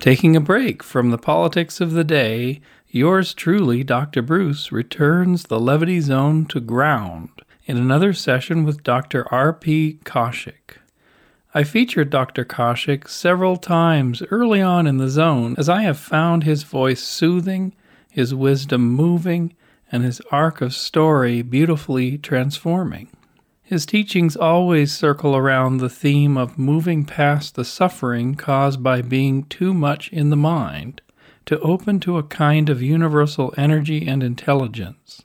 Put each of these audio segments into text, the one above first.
Taking a break from the politics of the day, yours truly, Dr. Bruce, returns the levity zone to ground in another session with Dr. R.P. Kaushik. I featured Dr. Kaushik several times early on in the zone as I have found his voice soothing, his wisdom moving, and his arc of story beautifully transforming. His teachings always circle around the theme of moving past the suffering caused by being too much in the mind to open to a kind of universal energy and intelligence.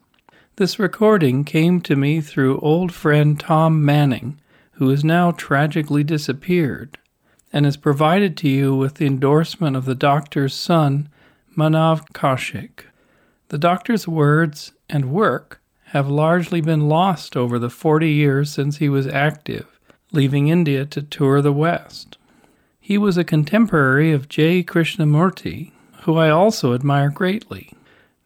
This recording came to me through old friend Tom Manning, who is now tragically disappeared, and is provided to you with the endorsement of the doctor's son, Manav Kaushik. The doctor's words and work have largely been lost over the 40 years since he was active, leaving India to tour the West. He was a contemporary of J. Krishnamurti, who I also admire greatly.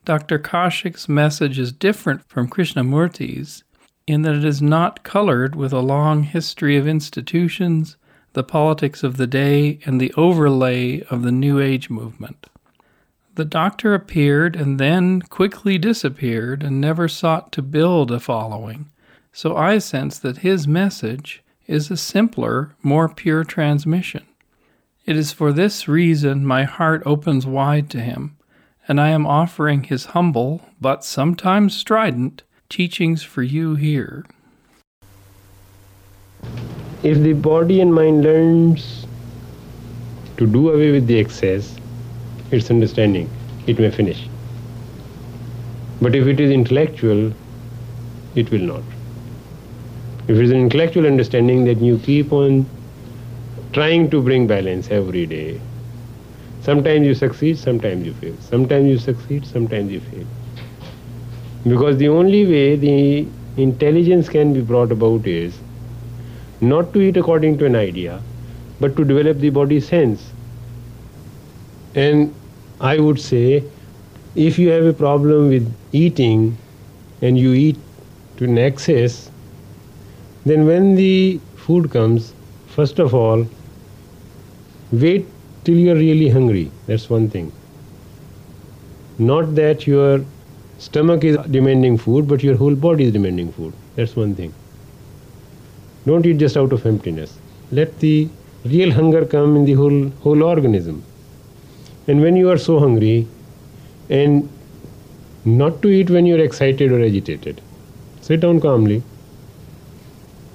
Dr. Kaushik's message is different from Krishnamurti's in that it is not colored with a long history of institutions, the politics of the day, and the overlay of the New Age movement. The doctor appeared and then quickly disappeared and never sought to build a following, so I sense that his message is a simpler, more pure transmission. It is for this reason my heart opens wide to him, and I am offering his humble, but sometimes strident, teachings for you here. If the body and mind learns to do away with the excess, its understanding, it may finish. But if it is intellectual, it will not. If it is an intellectual understanding that you keep on trying to bring balance every day, sometimes you succeed, sometimes you fail. Sometimes you succeed, sometimes you fail. Because the only way the intelligence can be brought about is not to eat according to an idea, but to develop the body sense. And I would say if you have a problem with eating and you eat to an excess, then when the food comes, first of all, wait till you are really hungry. That's one thing. Not that your stomach is demanding food, but your whole body is demanding food. That's one thing. Don't eat just out of emptiness. Let the real hunger come in the whole whole organism. And when you are so hungry, and not to eat when you are excited or agitated, sit down calmly,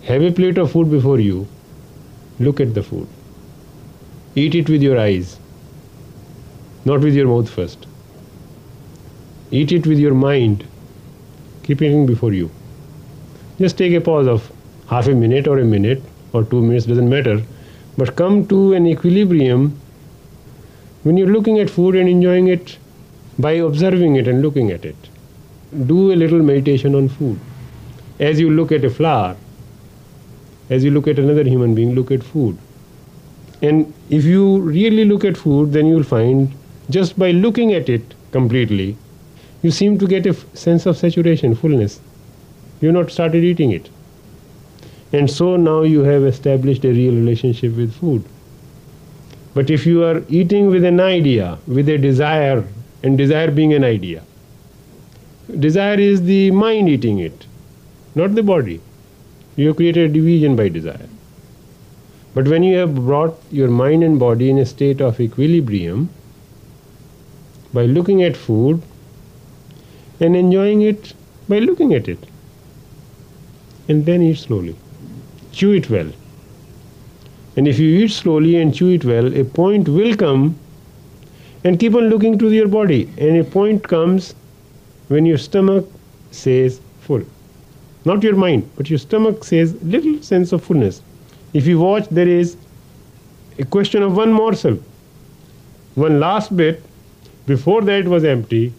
have a plate of food before you, look at the food, eat it with your eyes, not with your mouth first. Eat it with your mind. Keep before you. Just take a pause of half a minute or a minute or two minutes, doesn't matter. But come to an equilibrium when you're looking at food and enjoying it by observing it and looking at it. Do a little meditation on food. As you look at a flower, as you look at another human being, look at food. And if you really look at food, then you'll find just by looking at it completely, you seem to get a f- sense of saturation, fullness. You've not started eating it. And so now you have established a real relationship with food. But if you are eating with an idea, with a desire, and desire being an idea, desire is the mind eating it, not the body. You have created a division by desire. But when you have brought your mind and body in a state of equilibrium, by looking at food, and enjoying it by looking at it. And then eat slowly. Chew it well. And if you eat slowly and chew it well, a point will come and keep on looking to your body. And a point comes when your stomach says full. Not your mind, but your stomach says little sense of fullness. If you watch, there is a question of one morsel. One last bit, before that was empty,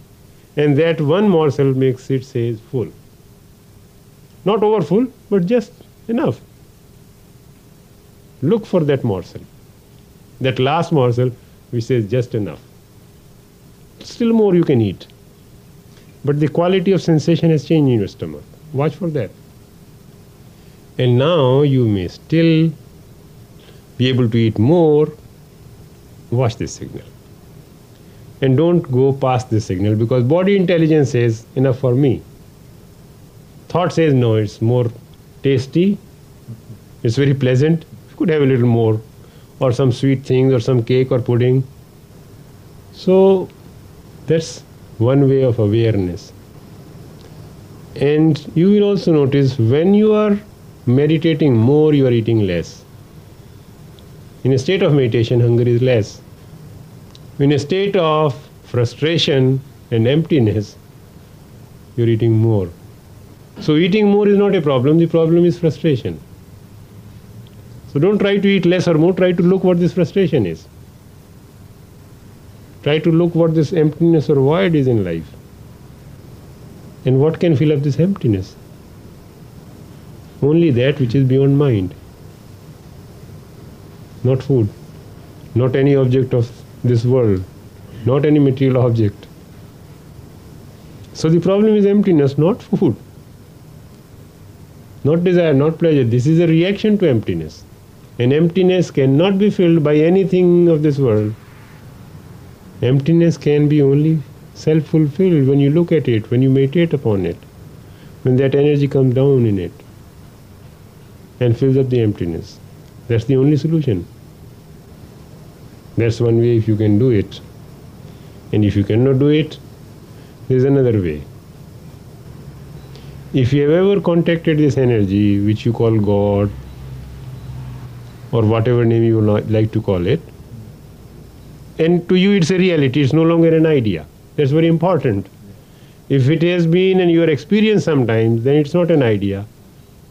and that one morsel makes it says full. Not over full, but just enough. Look for that morsel. That last morsel which says just enough. Still more you can eat. But the quality of sensation has changed in your stomach. Watch for that. And now you may still be able to eat more watch this signal. And don't go past this signal because body intelligence says enough for me. Thought says no, it's more tasty, it's very pleasant, could have a little more, or some sweet things, or some cake or pudding. So that's one way of awareness. And you will also notice when you are meditating more, you are eating less. In a state of meditation, hunger is less. In a state of frustration and emptiness, you're eating more. So, eating more is not a problem, the problem is frustration. So, don't try to eat less or more, try to look what this frustration is. Try to look what this emptiness or void is in life. And what can fill up this emptiness? Only that which is beyond mind. Not food, not any object of this world, not any material object. So the problem is emptiness, not food. Not desire, not pleasure. This is a reaction to emptiness. And emptiness cannot be filled by anything of this world. Emptiness can be only self fulfilled when you look at it, when you meditate upon it, when that energy comes down in it and fills up the emptiness. That's the only solution. That's one way if you can do it. And if you cannot do it, there's another way. If you have ever contacted this energy, which you call God, or whatever name you like to call it, and to you it's a reality, it's no longer an idea. That's very important. If it has been and your experience sometimes, then it's not an idea,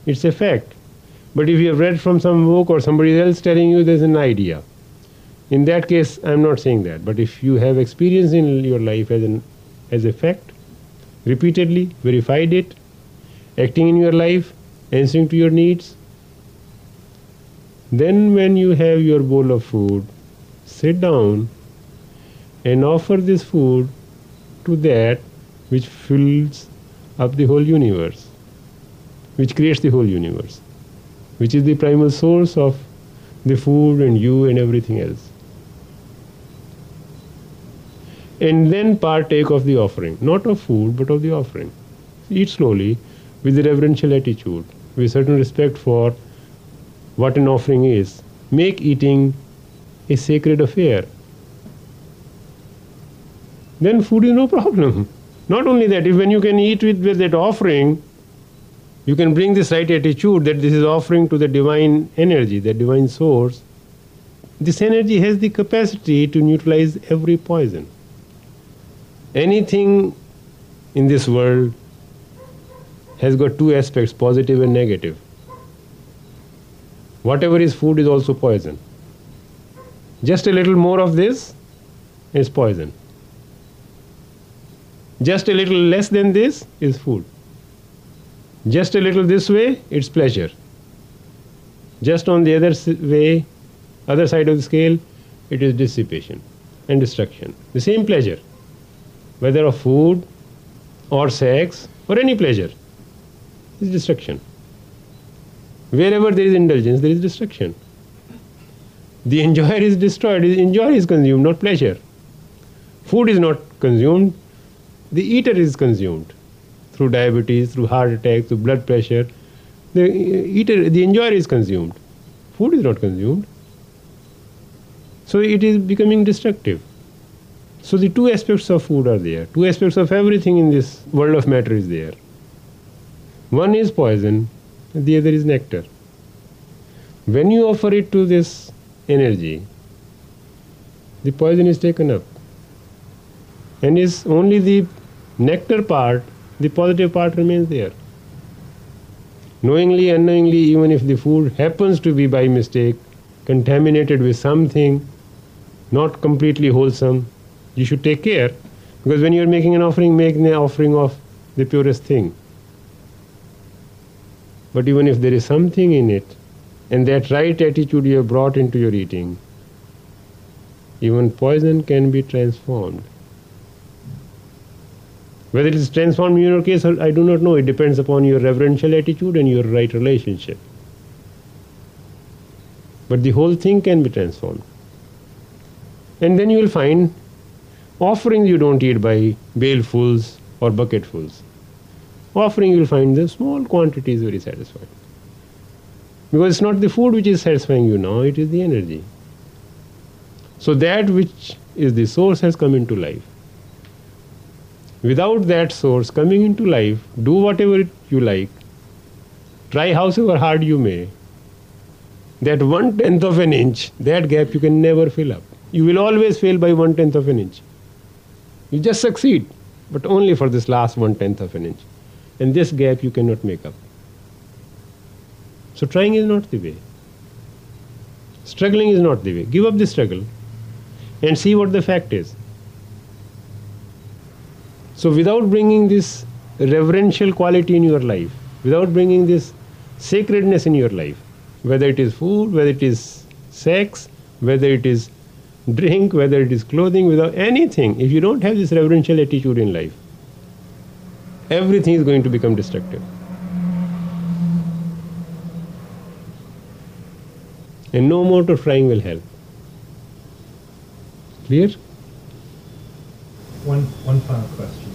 it's a fact. But if you have read from some book or somebody else telling you there's an idea, in that case, I'm not saying that. But if you have experience in your life as, an, as a fact, repeatedly, verified it, acting in your life, answering to your needs, then when you have your bowl of food, sit down and offer this food to that which fills up the whole universe, which creates the whole universe, which is the primal source of the food and you and everything else. And then partake of the offering, not of food, but of the offering. Eat slowly with a reverential attitude, with certain respect for what an offering is. Make eating a sacred affair. Then food is no problem. Not only that, if when you can eat with, with that offering, you can bring this right attitude that this is offering to the divine energy, the divine source. This energy has the capacity to neutralize every poison. Anything in this world has got two aspects positive and negative. Whatever is food is also poison. Just a little more of this is poison. Just a little less than this is food. Just a little this way, it's pleasure. Just on the other way, other side of the scale, it is dissipation and destruction. The same pleasure, whether of food or sex or any pleasure, is destruction. Wherever there is indulgence, there is destruction. The enjoyer is destroyed, the enjoyer is consumed, not pleasure. Food is not consumed, the eater is consumed through diabetes, through heart attack, through blood pressure. The eater, the enjoyer is consumed. Food is not consumed. So it is becoming destructive. So the two aspects of food are there. Two aspects of everything in this world of matter is there. One is poison, the other is nectar. When you offer it to this energy, the poison is taken up. And is only the nectar part, the positive part remains there. Knowingly, unknowingly, even if the food happens to be by mistake contaminated with something not completely wholesome, you should take care. Because when you're making an offering, make an offering of the purest thing. But even if there is something in it, and that right attitude you have brought into your eating, even poison can be transformed. Whether it is transformed in your case, I do not know. It depends upon your reverential attitude and your right relationship. But the whole thing can be transformed. And then you will find offerings you don't eat by balefuls or bucketfuls. Offering you will find the small quantity is very satisfying. Because it's not the food which is satisfying you now, it is the energy. So that which is the source has come into life. Without that source coming into life, do whatever you like, try however hard you may. That one tenth of an inch, that gap you can never fill up. You will always fail by one tenth of an inch. You just succeed, but only for this last one tenth of an inch. And this gap you cannot make up. So trying is not the way. Struggling is not the way. Give up the struggle and see what the fact is. So, without bringing this reverential quality in your life, without bringing this sacredness in your life, whether it is food, whether it is sex, whether it is drink, whether it is clothing, without anything, if you don't have this reverential attitude in life, everything is going to become destructive. And no more to trying will help. Clear? One, one final question.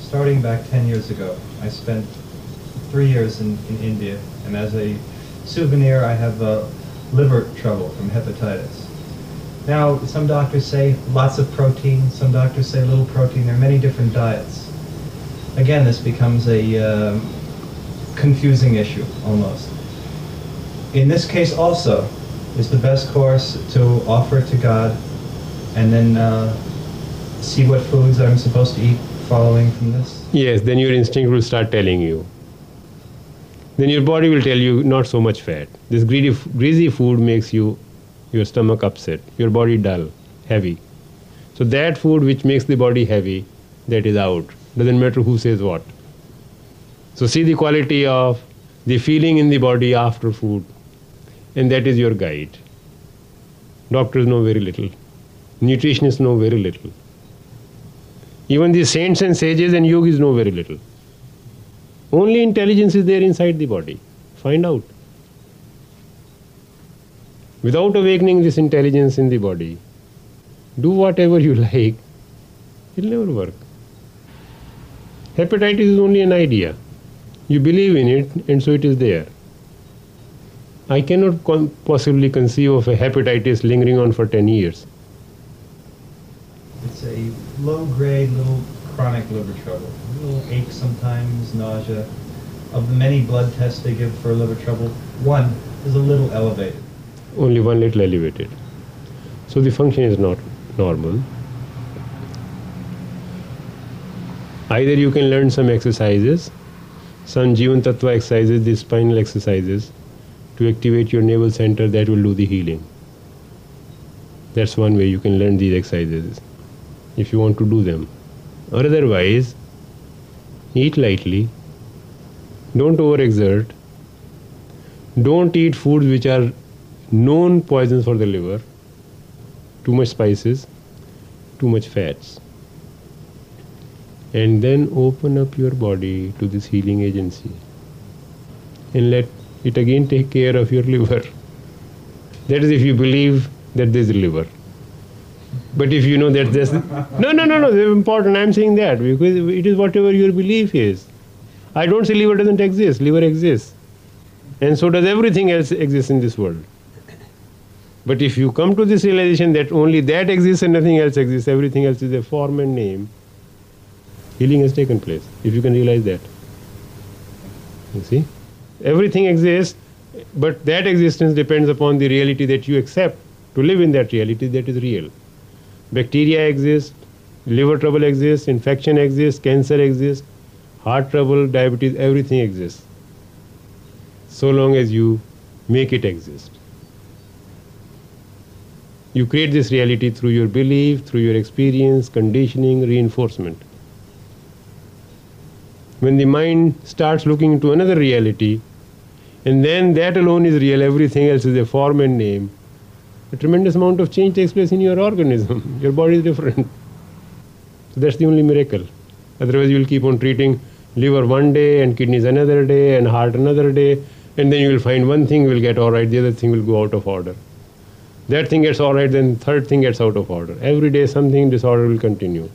Starting back 10 years ago, I spent three years in, in India, and as a souvenir, I have uh, liver trouble from hepatitis. Now, some doctors say lots of protein, some doctors say little protein. There are many different diets. Again, this becomes a uh, confusing issue almost. In this case, also, is the best course to offer to God and then uh, see what foods I'm supposed to eat following from this? Yes, then your instinct will start telling you. Then your body will tell you not so much fat. This greedy, greasy food makes you your stomach upset, your body dull, heavy. So that food which makes the body heavy, that is out. Doesn't matter who says what. So see the quality of the feeling in the body after food and that is your guide. Doctors know very little, nutritionists know very little. Even the saints and sages and yogis know very little. Only intelligence is there inside the body. Find out. Without awakening this intelligence in the body, do whatever you like, it'll never work. Hepatitis is only an idea. You believe in it, and so it is there. I cannot con- possibly conceive of a hepatitis lingering on for 10 years. It's a low grade, little chronic liver trouble. A little ache sometimes, nausea. Of the many blood tests they give for liver trouble, one is a little elevated. Only one little elevated. So the function is not normal. Either you can learn some exercises, some Jivan Tattva exercises, the spinal exercises, to activate your navel center that will do the healing. That's one way you can learn these exercises if you want to do them. Or otherwise, eat lightly, don't overexert, don't eat foods which are known poisons for the liver, too much spices, too much fats. And then open up your body to this healing agency and let it again take care of your liver. That is if you believe that there is a liver. But if you know that there's no no no no it's important I'm saying that because it is whatever your belief is. I don't say liver doesn't exist, liver exists. And so does everything else exist in this world. But if you come to this realization that only that exists and nothing else exists, everything else is a form and name, healing has taken place. If you can realize that. You see? Everything exists, but that existence depends upon the reality that you accept to live in that reality that is real. Bacteria exist, liver trouble exists, infection exists, cancer exists, heart trouble, diabetes, everything exists. So long as you make it exist. You create this reality through your belief, through your experience, conditioning, reinforcement. When the mind starts looking into another reality, and then that alone is real, everything else is a form and name. A tremendous amount of change takes place in your organism. Your body is different. So that's the only miracle. Otherwise, you will keep on treating liver one day and kidneys another day and heart another day, and then you will find one thing will get all right, the other thing will go out of order. That thing gets all right, then third thing gets out of order. Every day something disorder will continue.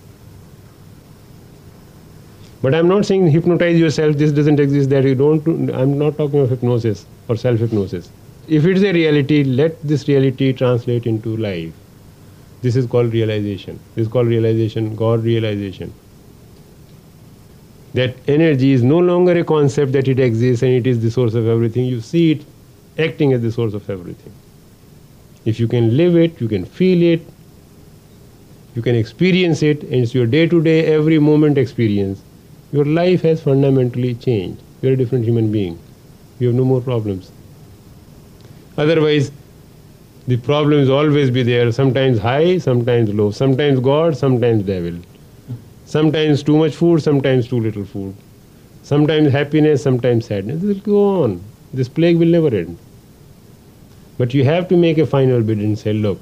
But I'm not saying hypnotize yourself, this doesn't exist, that you don't, I'm not talking of hypnosis or self hypnosis. If it's a reality, let this reality translate into life. This is called realization. This is called realization, God realization. That energy is no longer a concept that it exists and it is the source of everything. You see it acting as the source of everything. If you can live it, you can feel it, you can experience it, and it's your day to day, every moment experience, your life has fundamentally changed. You're a different human being. You have no more problems. Otherwise, the problems always be there, sometimes high, sometimes low, sometimes God, sometimes devil. Sometimes too much food, sometimes too little food. Sometimes happiness, sometimes sadness. It will go on. This plague will never end. But you have to make a final bid and say, look,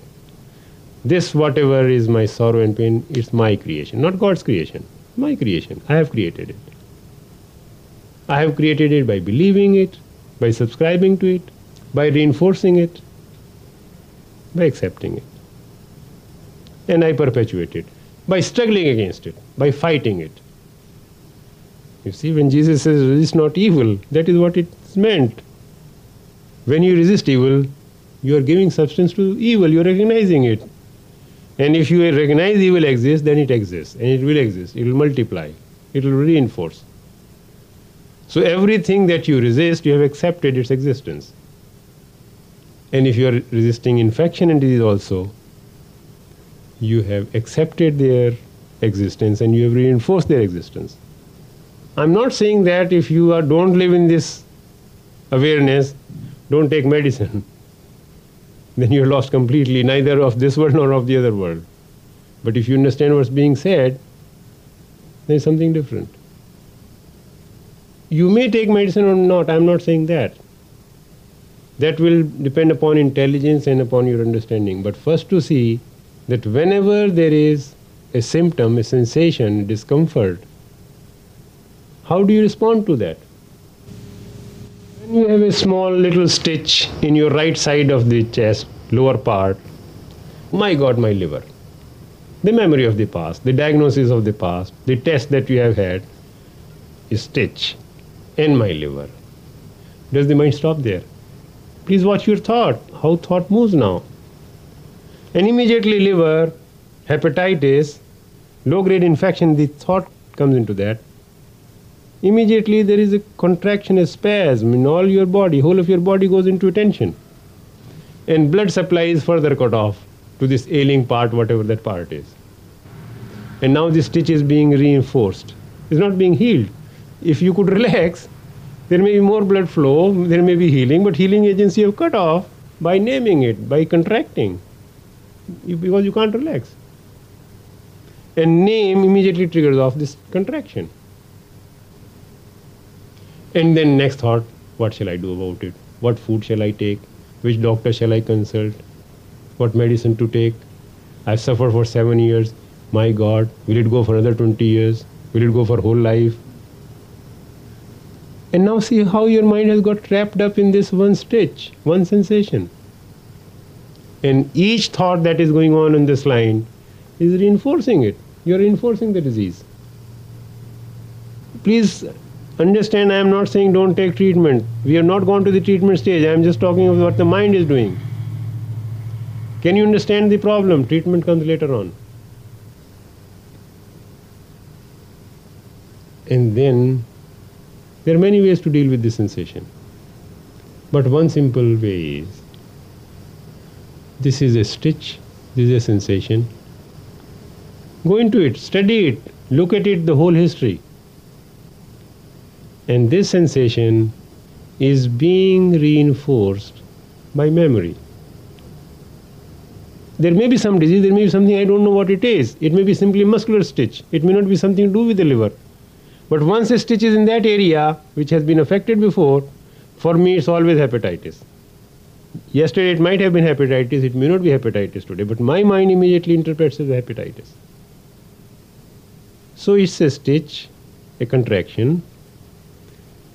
this whatever is my sorrow and pain, it's my creation, not God's creation. My creation. I have created it. I have created it by believing it, by subscribing to it, by reinforcing it, by accepting it. And I perpetuate it by struggling against it, by fighting it. You see, when Jesus says, resist not evil, that is what it's meant. When you resist evil, you are giving substance to evil, you are recognizing it. And if you recognize evil exists, then it exists, and it will exist, it will multiply, it will reinforce. So everything that you resist, you have accepted its existence. And if you are resisting infection and disease also, you have accepted their existence and you have reinforced their existence. I'm not saying that if you are, don't live in this awareness, don't take medicine. then you're lost completely, neither of this world nor of the other world. But if you understand what's being said, there's something different. You may take medicine or not, I'm not saying that. That will depend upon intelligence and upon your understanding. But first to see that whenever there is a symptom, a sensation, discomfort, how do you respond to that? You have a small little stitch in your right side of the chest, lower part, my God, my liver. The memory of the past, the diagnosis of the past, the test that you have had, stitch in my liver. Does the mind stop there? Please watch your thought, how thought moves now. And immediately liver, hepatitis, low grade infection, the thought comes into that immediately there is a contraction, a spasm in all your body, whole of your body goes into tension. And blood supply is further cut off to this ailing part, whatever that part is. And now the stitch is being reinforced. It's not being healed. If you could relax, there may be more blood flow, there may be healing, but healing agency have cut off by naming it, by contracting, because you can't relax. And name immediately triggers off this contraction. And then next thought, what shall I do about it? What food shall I take? Which doctor shall I consult? What medicine to take? I've suffered for seven years. My God, will it go for another 20 years? Will it go for whole life? And now see how your mind has got trapped up in this one stitch, one sensation. And each thought that is going on in this line is reinforcing it. You're reinforcing the disease. Please Understand, I am not saying don't take treatment. We have not gone to the treatment stage. I am just talking about what the mind is doing. Can you understand the problem? Treatment comes later on. And then there are many ways to deal with this sensation. But one simple way is this is a stitch, this is a sensation. Go into it, study it, look at it, the whole history. And this sensation is being reinforced by memory. There may be some disease, there may be something I don't know what it is. It may be simply muscular stitch. It may not be something to do with the liver. But once a stitch is in that area which has been affected before, for me it's always hepatitis. Yesterday it might have been hepatitis, it may not be hepatitis today, but my mind immediately interprets it as hepatitis. So it's a stitch, a contraction,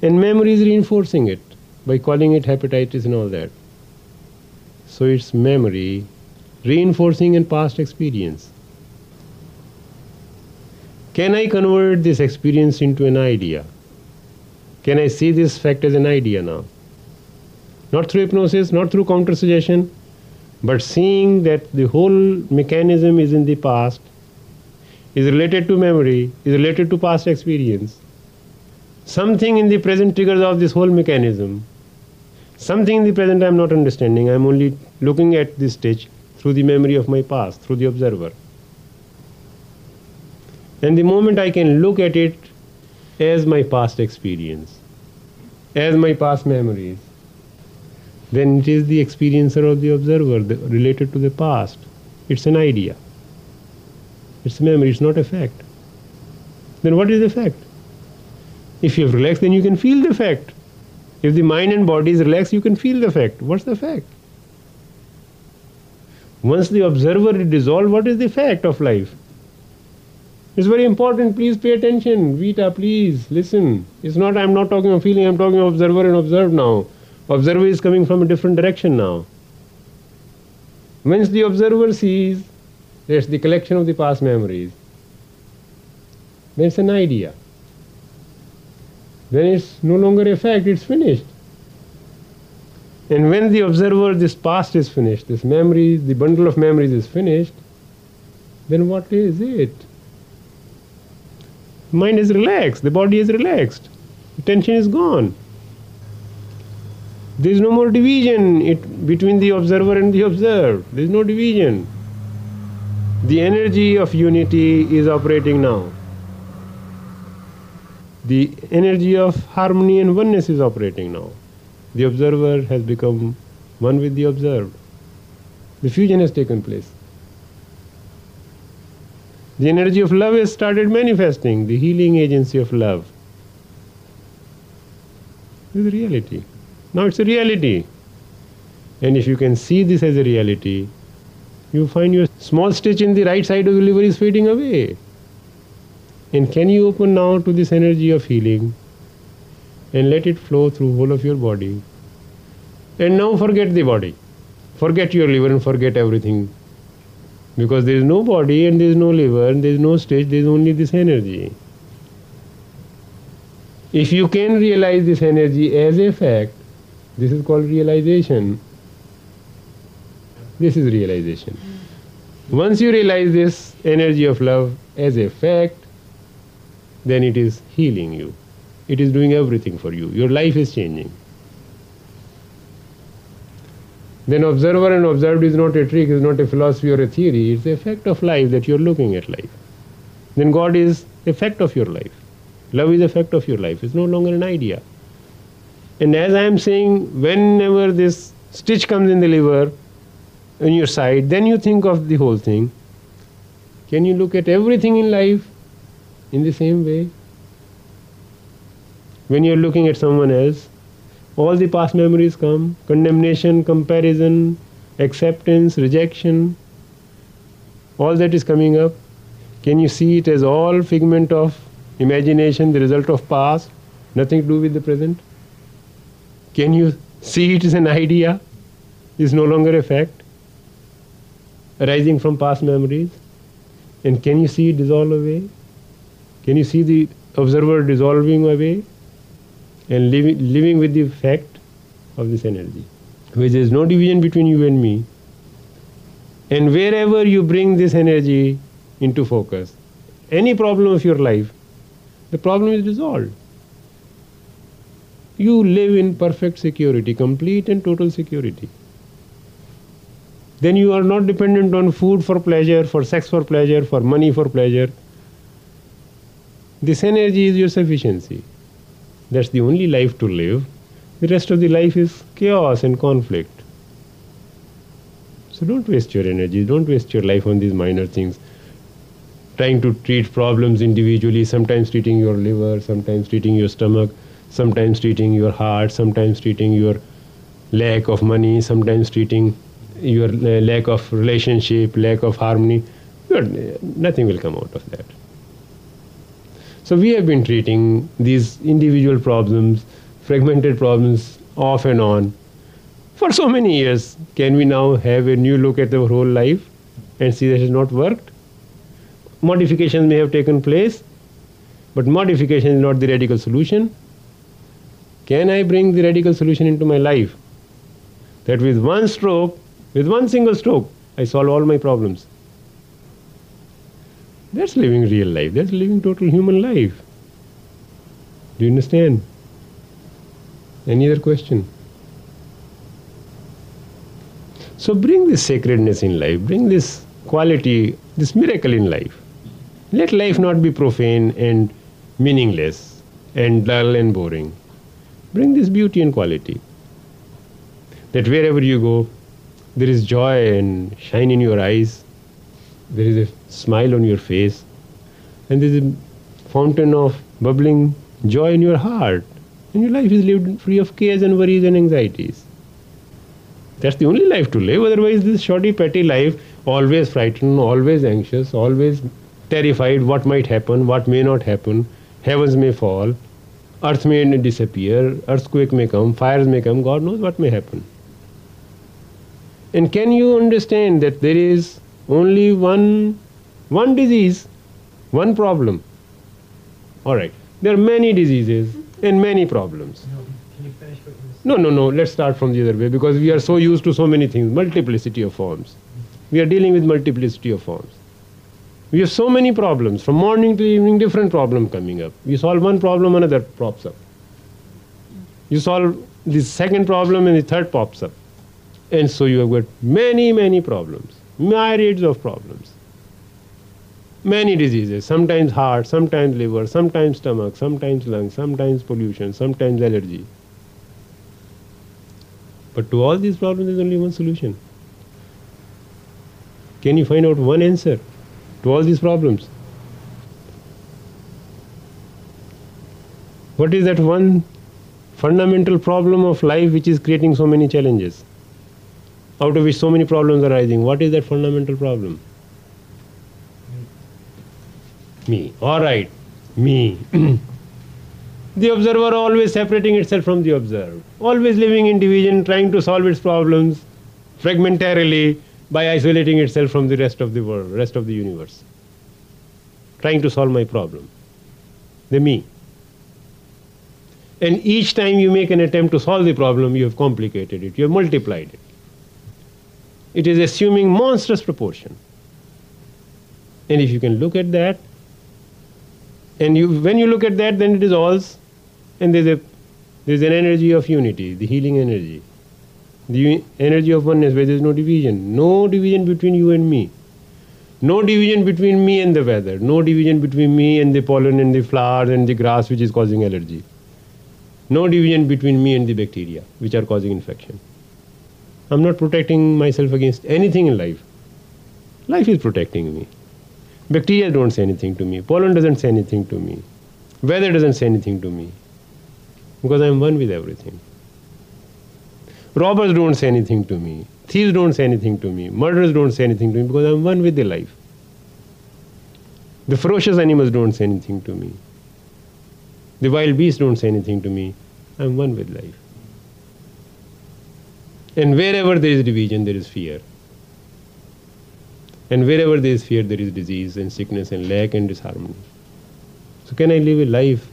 and memory is reinforcing it by calling it hepatitis and all that. so it's memory reinforcing in past experience. Can I convert this experience into an idea? Can I see this fact as an idea now? Not through hypnosis, not through counter suggestion, but seeing that the whole mechanism is in the past, is related to memory, is related to past experience. Something in the present triggers off this whole mechanism. Something in the present I am not understanding. I am only looking at this stage through the memory of my past, through the observer. And the moment I can look at it as my past experience, as my past memories, then it is the experiencer of the observer the, related to the past. It's an idea. It's memory, it's not a fact. Then what is the fact? If you have relaxed, then you can feel the fact. If the mind and body is relaxed, you can feel the fact. What's the fact? Once the observer is dissolved, what is the fact of life? It's very important. Please pay attention. Vita, please listen. It's not, I'm not talking of feeling, I'm talking of observer and observed now. Observer is coming from a different direction now. Once the observer sees, there's the collection of the past memories. Then it's an idea. Then it's no longer a fact, it's finished. And when the observer, this past is finished, this memory, the bundle of memories is finished, then what is it? Mind is relaxed, the body is relaxed, tension is gone. There is no more division it, between the observer and the observed. There is no division. The energy of unity is operating now. The energy of harmony and oneness is operating now. The observer has become one with the observed. The fusion has taken place. The energy of love has started manifesting, the healing agency of love. This is reality. Now it's a reality. And if you can see this as a reality, you find your small stitch in the right side of the liver is fading away. And can you open now to this energy of healing and let it flow through whole of your body? And now forget the body. Forget your liver and forget everything because there is no body and there is no liver and there is no stage, there is only this energy. If you can realize this energy as a fact, this is called realization. This is realization. Once you realize this energy of love as a fact, then it is healing you. It is doing everything for you. Your life is changing. Then observer and observed is not a trick, is not a philosophy or a theory, it's the effect of life that you're looking at life. Then God is effect of your life. Love is effect of your life. It's no longer an idea. And as I am saying, whenever this stitch comes in the liver, in your side, then you think of the whole thing. Can you look at everything in life in the same way? When you're looking at someone else, all the past memories come condemnation, comparison, acceptance, rejection, all that is coming up. Can you see it as all figment of imagination, the result of past, nothing to do with the present? Can you see it as an idea, is no longer a fact, arising from past memories? And can you see it dissolve away? Can you see the observer dissolving away? and living, living with the fact of this energy, where there is no division between you and me. And wherever you bring this energy into focus, any problem of your life, the problem is resolved. You live in perfect security, complete and total security. Then you are not dependent on food for pleasure, for sex for pleasure, for money for pleasure. This energy is your sufficiency. That's the only life to live. The rest of the life is chaos and conflict. So don't waste your energy, don't waste your life on these minor things. Trying to treat problems individually, sometimes treating your liver, sometimes treating your stomach, sometimes treating your heart, sometimes treating your lack of money, sometimes treating your uh, lack of relationship, lack of harmony. Uh, nothing will come out of that. So we have been treating these individual problems, fragmented problems off and on for so many years. Can we now have a new look at our whole life and see that it has not worked? Modifications may have taken place, but modification is not the radical solution. Can I bring the radical solution into my life? That with one stroke, with one single stroke, I solve all my problems. That's living real life. That's living total human life. Do you understand? Any other question? So bring this sacredness in life, bring this quality, this miracle in life. Let life not be profane and meaningless and dull and boring. Bring this beauty and quality. That wherever you go, there is joy and shine in your eyes, there is a smile on your face, and there is a fountain of bubbling joy in your heart, and your life is lived free of cares and worries and anxieties. That's the only life to live. Otherwise, this shoddy, petty life, always frightened, always anxious, always terrified what might happen, what may not happen, heavens may fall, earth may disappear, earthquake may come, fires may come, God knows what may happen. And can you understand that there is only one, one disease, one problem? All right. There are many diseases and many problems. No, can you finish what you were No, no, no. Let's start from the other way because we are so used to so many things, multiplicity of forms. We are dealing with multiplicity of forms. We have so many problems from morning to evening, different problem coming up. You solve one problem, another pops up. You solve the second problem, and the third pops up. And so you have got many, many problems, myriads of problems. Many diseases, sometimes heart, sometimes liver, sometimes stomach, sometimes lungs, sometimes pollution, sometimes allergy. But to all these problems, there is only one solution. Can you find out one answer to all these problems? What is that one fundamental problem of life which is creating so many challenges? Out of which so many problems are arising. What is that fundamental problem? Me. All right. Me. the observer always separating itself from the observed, always living in division, trying to solve its problems fragmentarily by isolating itself from the rest of the world, rest of the universe. Trying to solve my problem. The me. And each time you make an attempt to solve the problem, you have complicated it, you have multiplied it. It is assuming monstrous proportion. And if you can look at that, and you, when you look at that, then it is all, and there's a there's an energy of unity, the healing energy, the energy of oneness, where there's no division, no division between you and me, no division between me and the weather, no division between me and the pollen and the flowers and the grass which is causing allergy, no division between me and the bacteria which are causing infection. I'm not protecting myself against anything in life. Life is protecting me. Bacteria don't say anything to me. Pollen doesn't say anything to me. Weather doesn't say anything to me. Because I'm one with everything. Robbers don't say anything to me. Thieves don't say anything to me. Murderers don't say anything to me because I'm one with the life. The ferocious animals don't say anything to me. The wild beasts don't say anything to me. I'm one with life. And wherever there is division, there is fear. And wherever there is fear, there is disease and sickness and lack and disharmony. So, can I live a life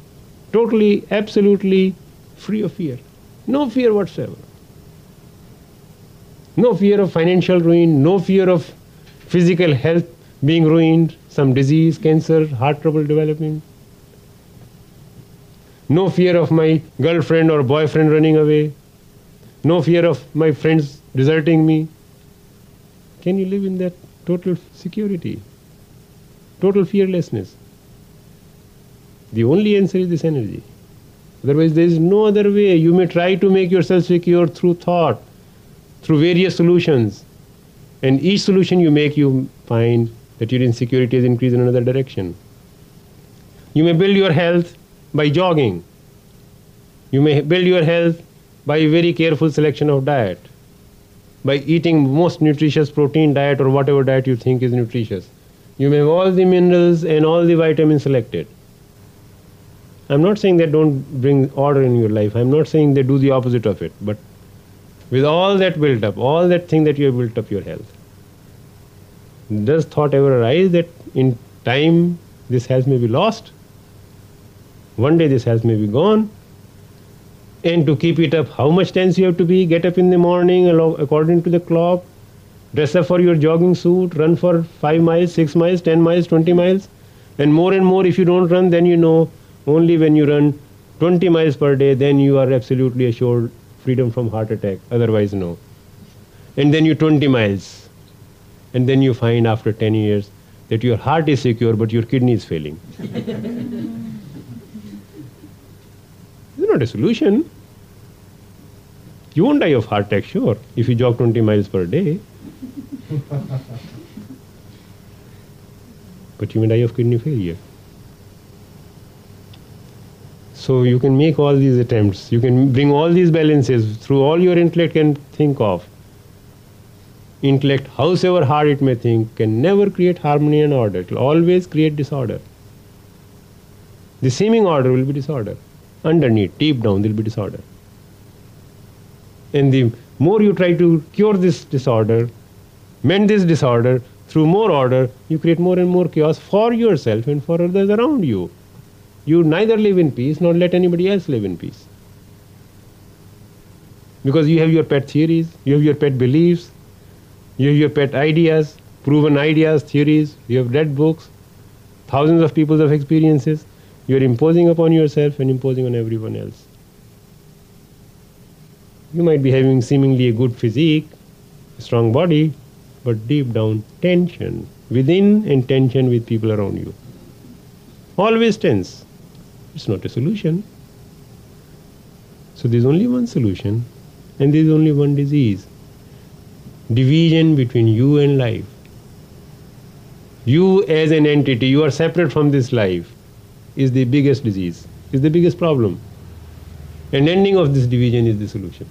totally, absolutely free of fear? No fear whatsoever. No fear of financial ruin, no fear of physical health being ruined, some disease, cancer, heart trouble developing. No fear of my girlfriend or boyfriend running away. No fear of my friends deserting me. Can you live in that total security, total fearlessness? The only answer is this energy. Otherwise, there is no other way. You may try to make yourself secure through thought, through various solutions. And each solution you make, you find that your insecurity has increased in another direction. You may build your health by jogging. You may build your health by very careful selection of diet, by eating most nutritious protein diet or whatever diet you think is nutritious. You may have all the minerals and all the vitamins selected. I'm not saying that don't bring order in your life. I'm not saying they do the opposite of it. But with all that built up, all that thing that you have built up your health, does thought ever arise that in time this health may be lost? One day this health may be gone. And to keep it up, how much tense you have to be? Get up in the morning according to the clock, dress up for your jogging suit, run for 5 miles, 6 miles, 10 miles, 20 miles. And more and more, if you don't run, then you know only when you run 20 miles per day, then you are absolutely assured freedom from heart attack. Otherwise, no. And then you 20 miles. And then you find after 10 years that your heart is secure, but your kidney is failing. not a solution. You won't die of heart attack, sure, if you jog 20 miles per day. but you may die of kidney failure. So you can make all these attempts. You can bring all these balances through all your intellect can think of. Intellect, however hard it may think, can never create harmony and order. It will always create disorder. The seeming order will be disorder. Underneath, deep down, there will be disorder. And the more you try to cure this disorder, mend this disorder, through more order, you create more and more chaos for yourself and for others around you. You neither live in peace nor let anybody else live in peace. Because you have your pet theories, you have your pet beliefs, you have your pet ideas, proven ideas, theories, you have read books, thousands of people's of experiences. You are imposing upon yourself and imposing on everyone else. You might be having seemingly a good physique, a strong body, but deep down tension within and tension with people around you. Always tense. It's not a solution. So there's only one solution and there's only one disease. Division between you and life. You as an entity, you are separate from this life, is the biggest disease, is the biggest problem. And ending of this division is the solution.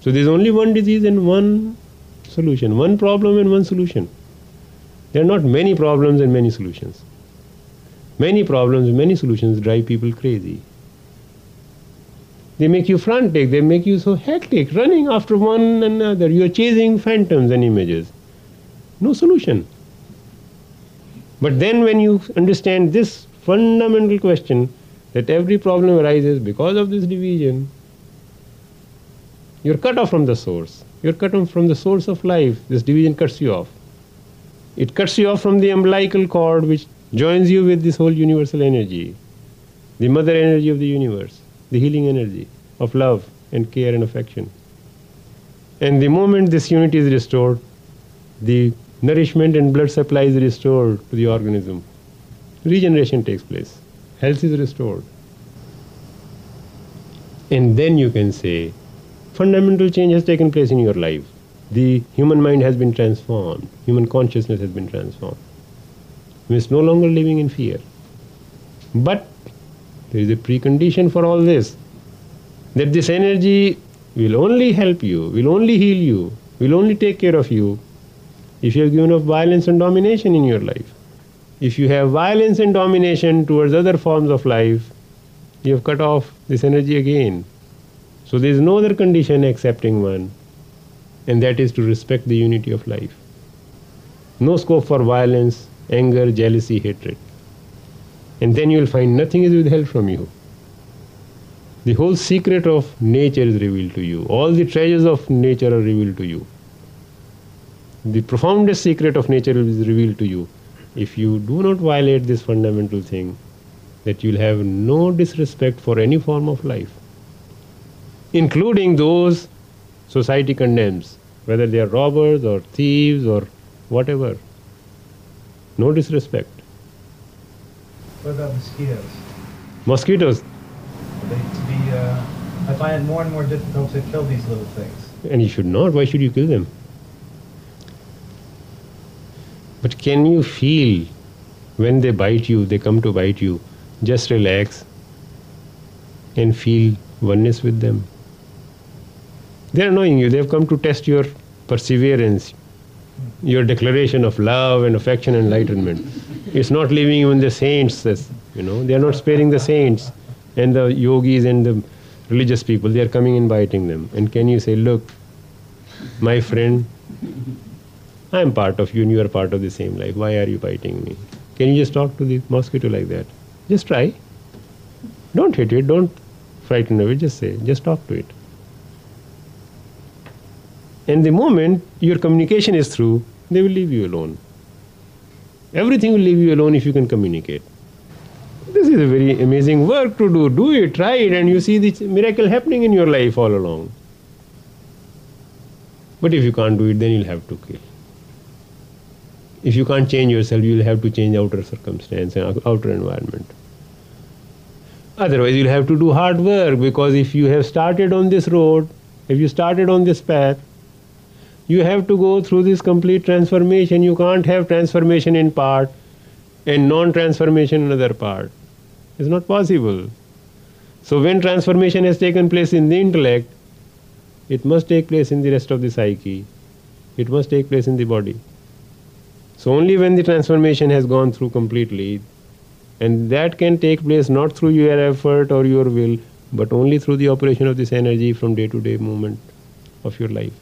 So there's only one disease and one solution. One problem and one solution. There are not many problems and many solutions. Many problems, and many solutions drive people crazy. They make you frantic, they make you so hectic, running after one another. You are chasing phantoms and images. No solution. But then, when you understand this fundamental question that every problem arises because of this division, you're cut off from the source. You're cut off from the source of life. This division cuts you off. It cuts you off from the umbilical cord which joins you with this whole universal energy, the mother energy of the universe, the healing energy of love and care and affection. And the moment this unity is restored, the nourishment and blood supply is restored to the organism. Regeneration takes place. Health is restored. And then you can say, fundamental change has taken place in your life. The human mind has been transformed, human consciousness has been transformed. It's no longer living in fear. But there is a precondition for all this that this energy will only help you, will only heal you, will only take care of you if you have given up violence and domination in your life. If you have violence and domination towards other forms of life, you have cut off this energy again. So there is no other condition accepting one, and that is to respect the unity of life. No scope for violence, anger, jealousy, hatred. And then you will find nothing is withheld from you. The whole secret of nature is revealed to you. All the treasures of nature are revealed to you. The profoundest secret of nature is revealed to you. If you do not violate this fundamental thing, that you'll have no disrespect for any form of life including those society condemns, whether they are robbers or thieves or whatever. No disrespect. What about mosquitoes? Mosquitoes. They to be. Uh, I find it more and more difficult to kill these little things. And you should not. Why should you kill them? But can you feel when they bite you, they come to bite you, just relax and feel oneness with them? They're annoying you. They've come to test your perseverance, your declaration of love and affection and enlightenment. It's not leaving even the saints, you know. They are not sparing the saints and the yogis and the religious people, they are coming and biting them. And can you say, look, my friend, I am part of you and you are part of the same life. Why are you biting me? Can you just talk to the mosquito like that? Just try. Don't hit it, don't frighten it, just say, just talk to it. And the moment your communication is through, they will leave you alone. Everything will leave you alone if you can communicate. This is a very amazing work to do. Do it, try it, and you see the miracle happening in your life all along. But if you can't do it, then you'll have to kill. If you can't change yourself, you'll have to change outer circumstance and outer environment. Otherwise, you'll have to do hard work because if you have started on this road, if you started on this path, you have to go through this complete transformation. You can't have transformation in part and non transformation in another part. It's not possible. So, when transformation has taken place in the intellect, it must take place in the rest of the psyche, it must take place in the body. So, only when the transformation has gone through completely, and that can take place not through your effort or your will, but only through the operation of this energy from day to day movement of your life.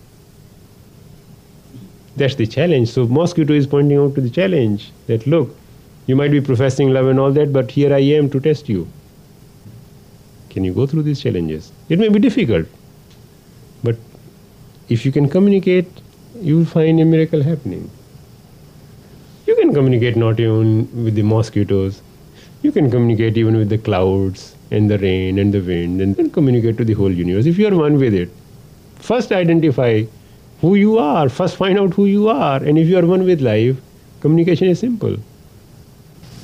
That's the challenge. So mosquito is pointing out to the challenge that look, you might be professing love and all that, but here I am to test you. Can you go through these challenges? It may be difficult, but if you can communicate, you will find a miracle happening. Can communicate not even with the mosquitoes, you can communicate even with the clouds and the rain and the wind, and then communicate to the whole universe if you are one with it. First, identify who you are. First, find out who you are. And if you are one with life, communication is simple.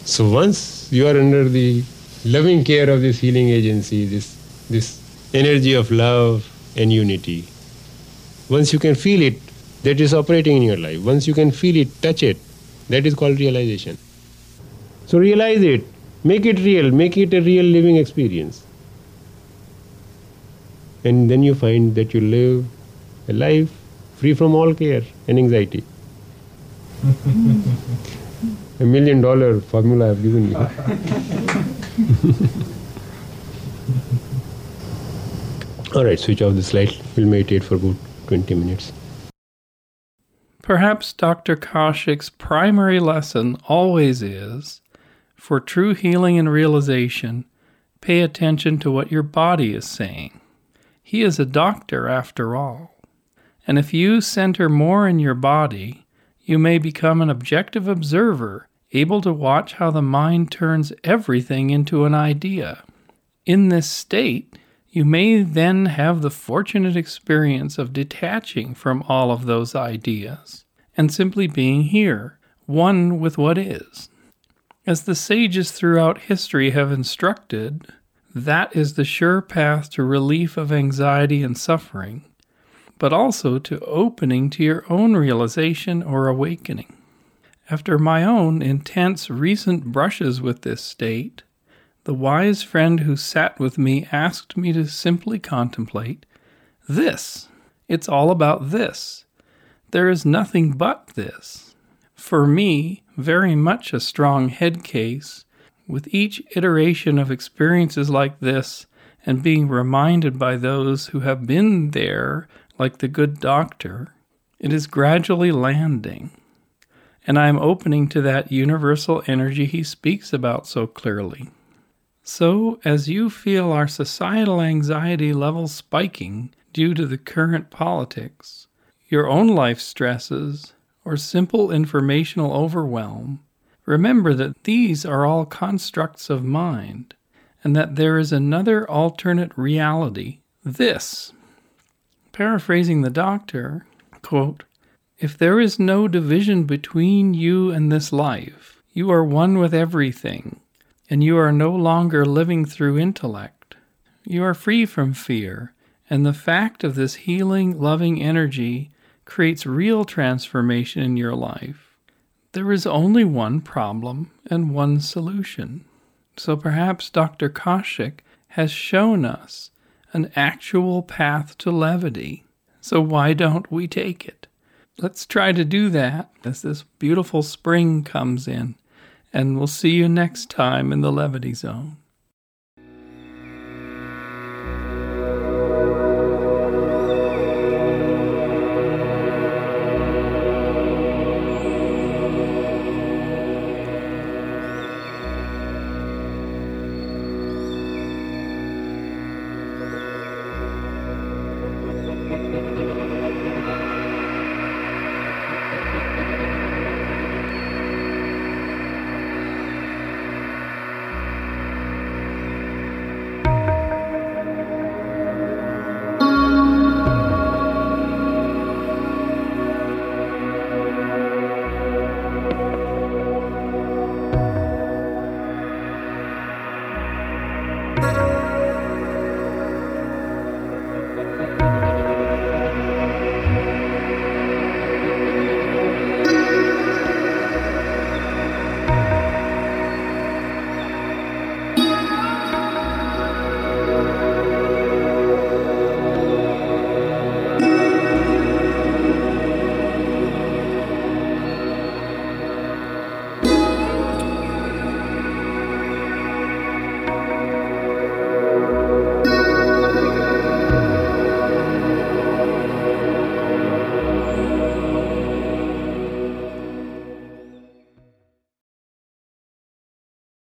So once you are under the loving care of this healing agency, this, this energy of love and unity, once you can feel it, that is operating in your life. Once you can feel it, touch it, that is called realization. So realize it, make it real, make it a real living experience. And then you find that you live a life free from all care and anxiety. a million dollar formula I've given you. all right, switch off the slide. We'll meditate for about 20 minutes. Perhaps Dr. Kaushik's primary lesson always is for true healing and realization, pay attention to what your body is saying. He is a doctor after all. And if you center more in your body, you may become an objective observer, able to watch how the mind turns everything into an idea. In this state, you may then have the fortunate experience of detaching from all of those ideas and simply being here, one with what is. As the sages throughout history have instructed, that is the sure path to relief of anxiety and suffering but also to opening to your own realization or awakening. After my own intense recent brushes with this state, the wise friend who sat with me asked me to simply contemplate this. It's all about this. There is nothing but this. For me, very much a strong head case, with each iteration of experiences like this and being reminded by those who have been there like the good doctor, it is gradually landing, and I am opening to that universal energy he speaks about so clearly. So, as you feel our societal anxiety levels spiking due to the current politics, your own life stresses, or simple informational overwhelm, remember that these are all constructs of mind, and that there is another alternate reality, this, Paraphrasing the doctor, quote, If there is no division between you and this life, you are one with everything, and you are no longer living through intellect. You are free from fear, and the fact of this healing, loving energy creates real transformation in your life. There is only one problem and one solution. So perhaps Dr. Kaushik has shown us an actual path to levity. So why don't we take it? Let's try to do that as this beautiful spring comes in. And we'll see you next time in the Levity Zone.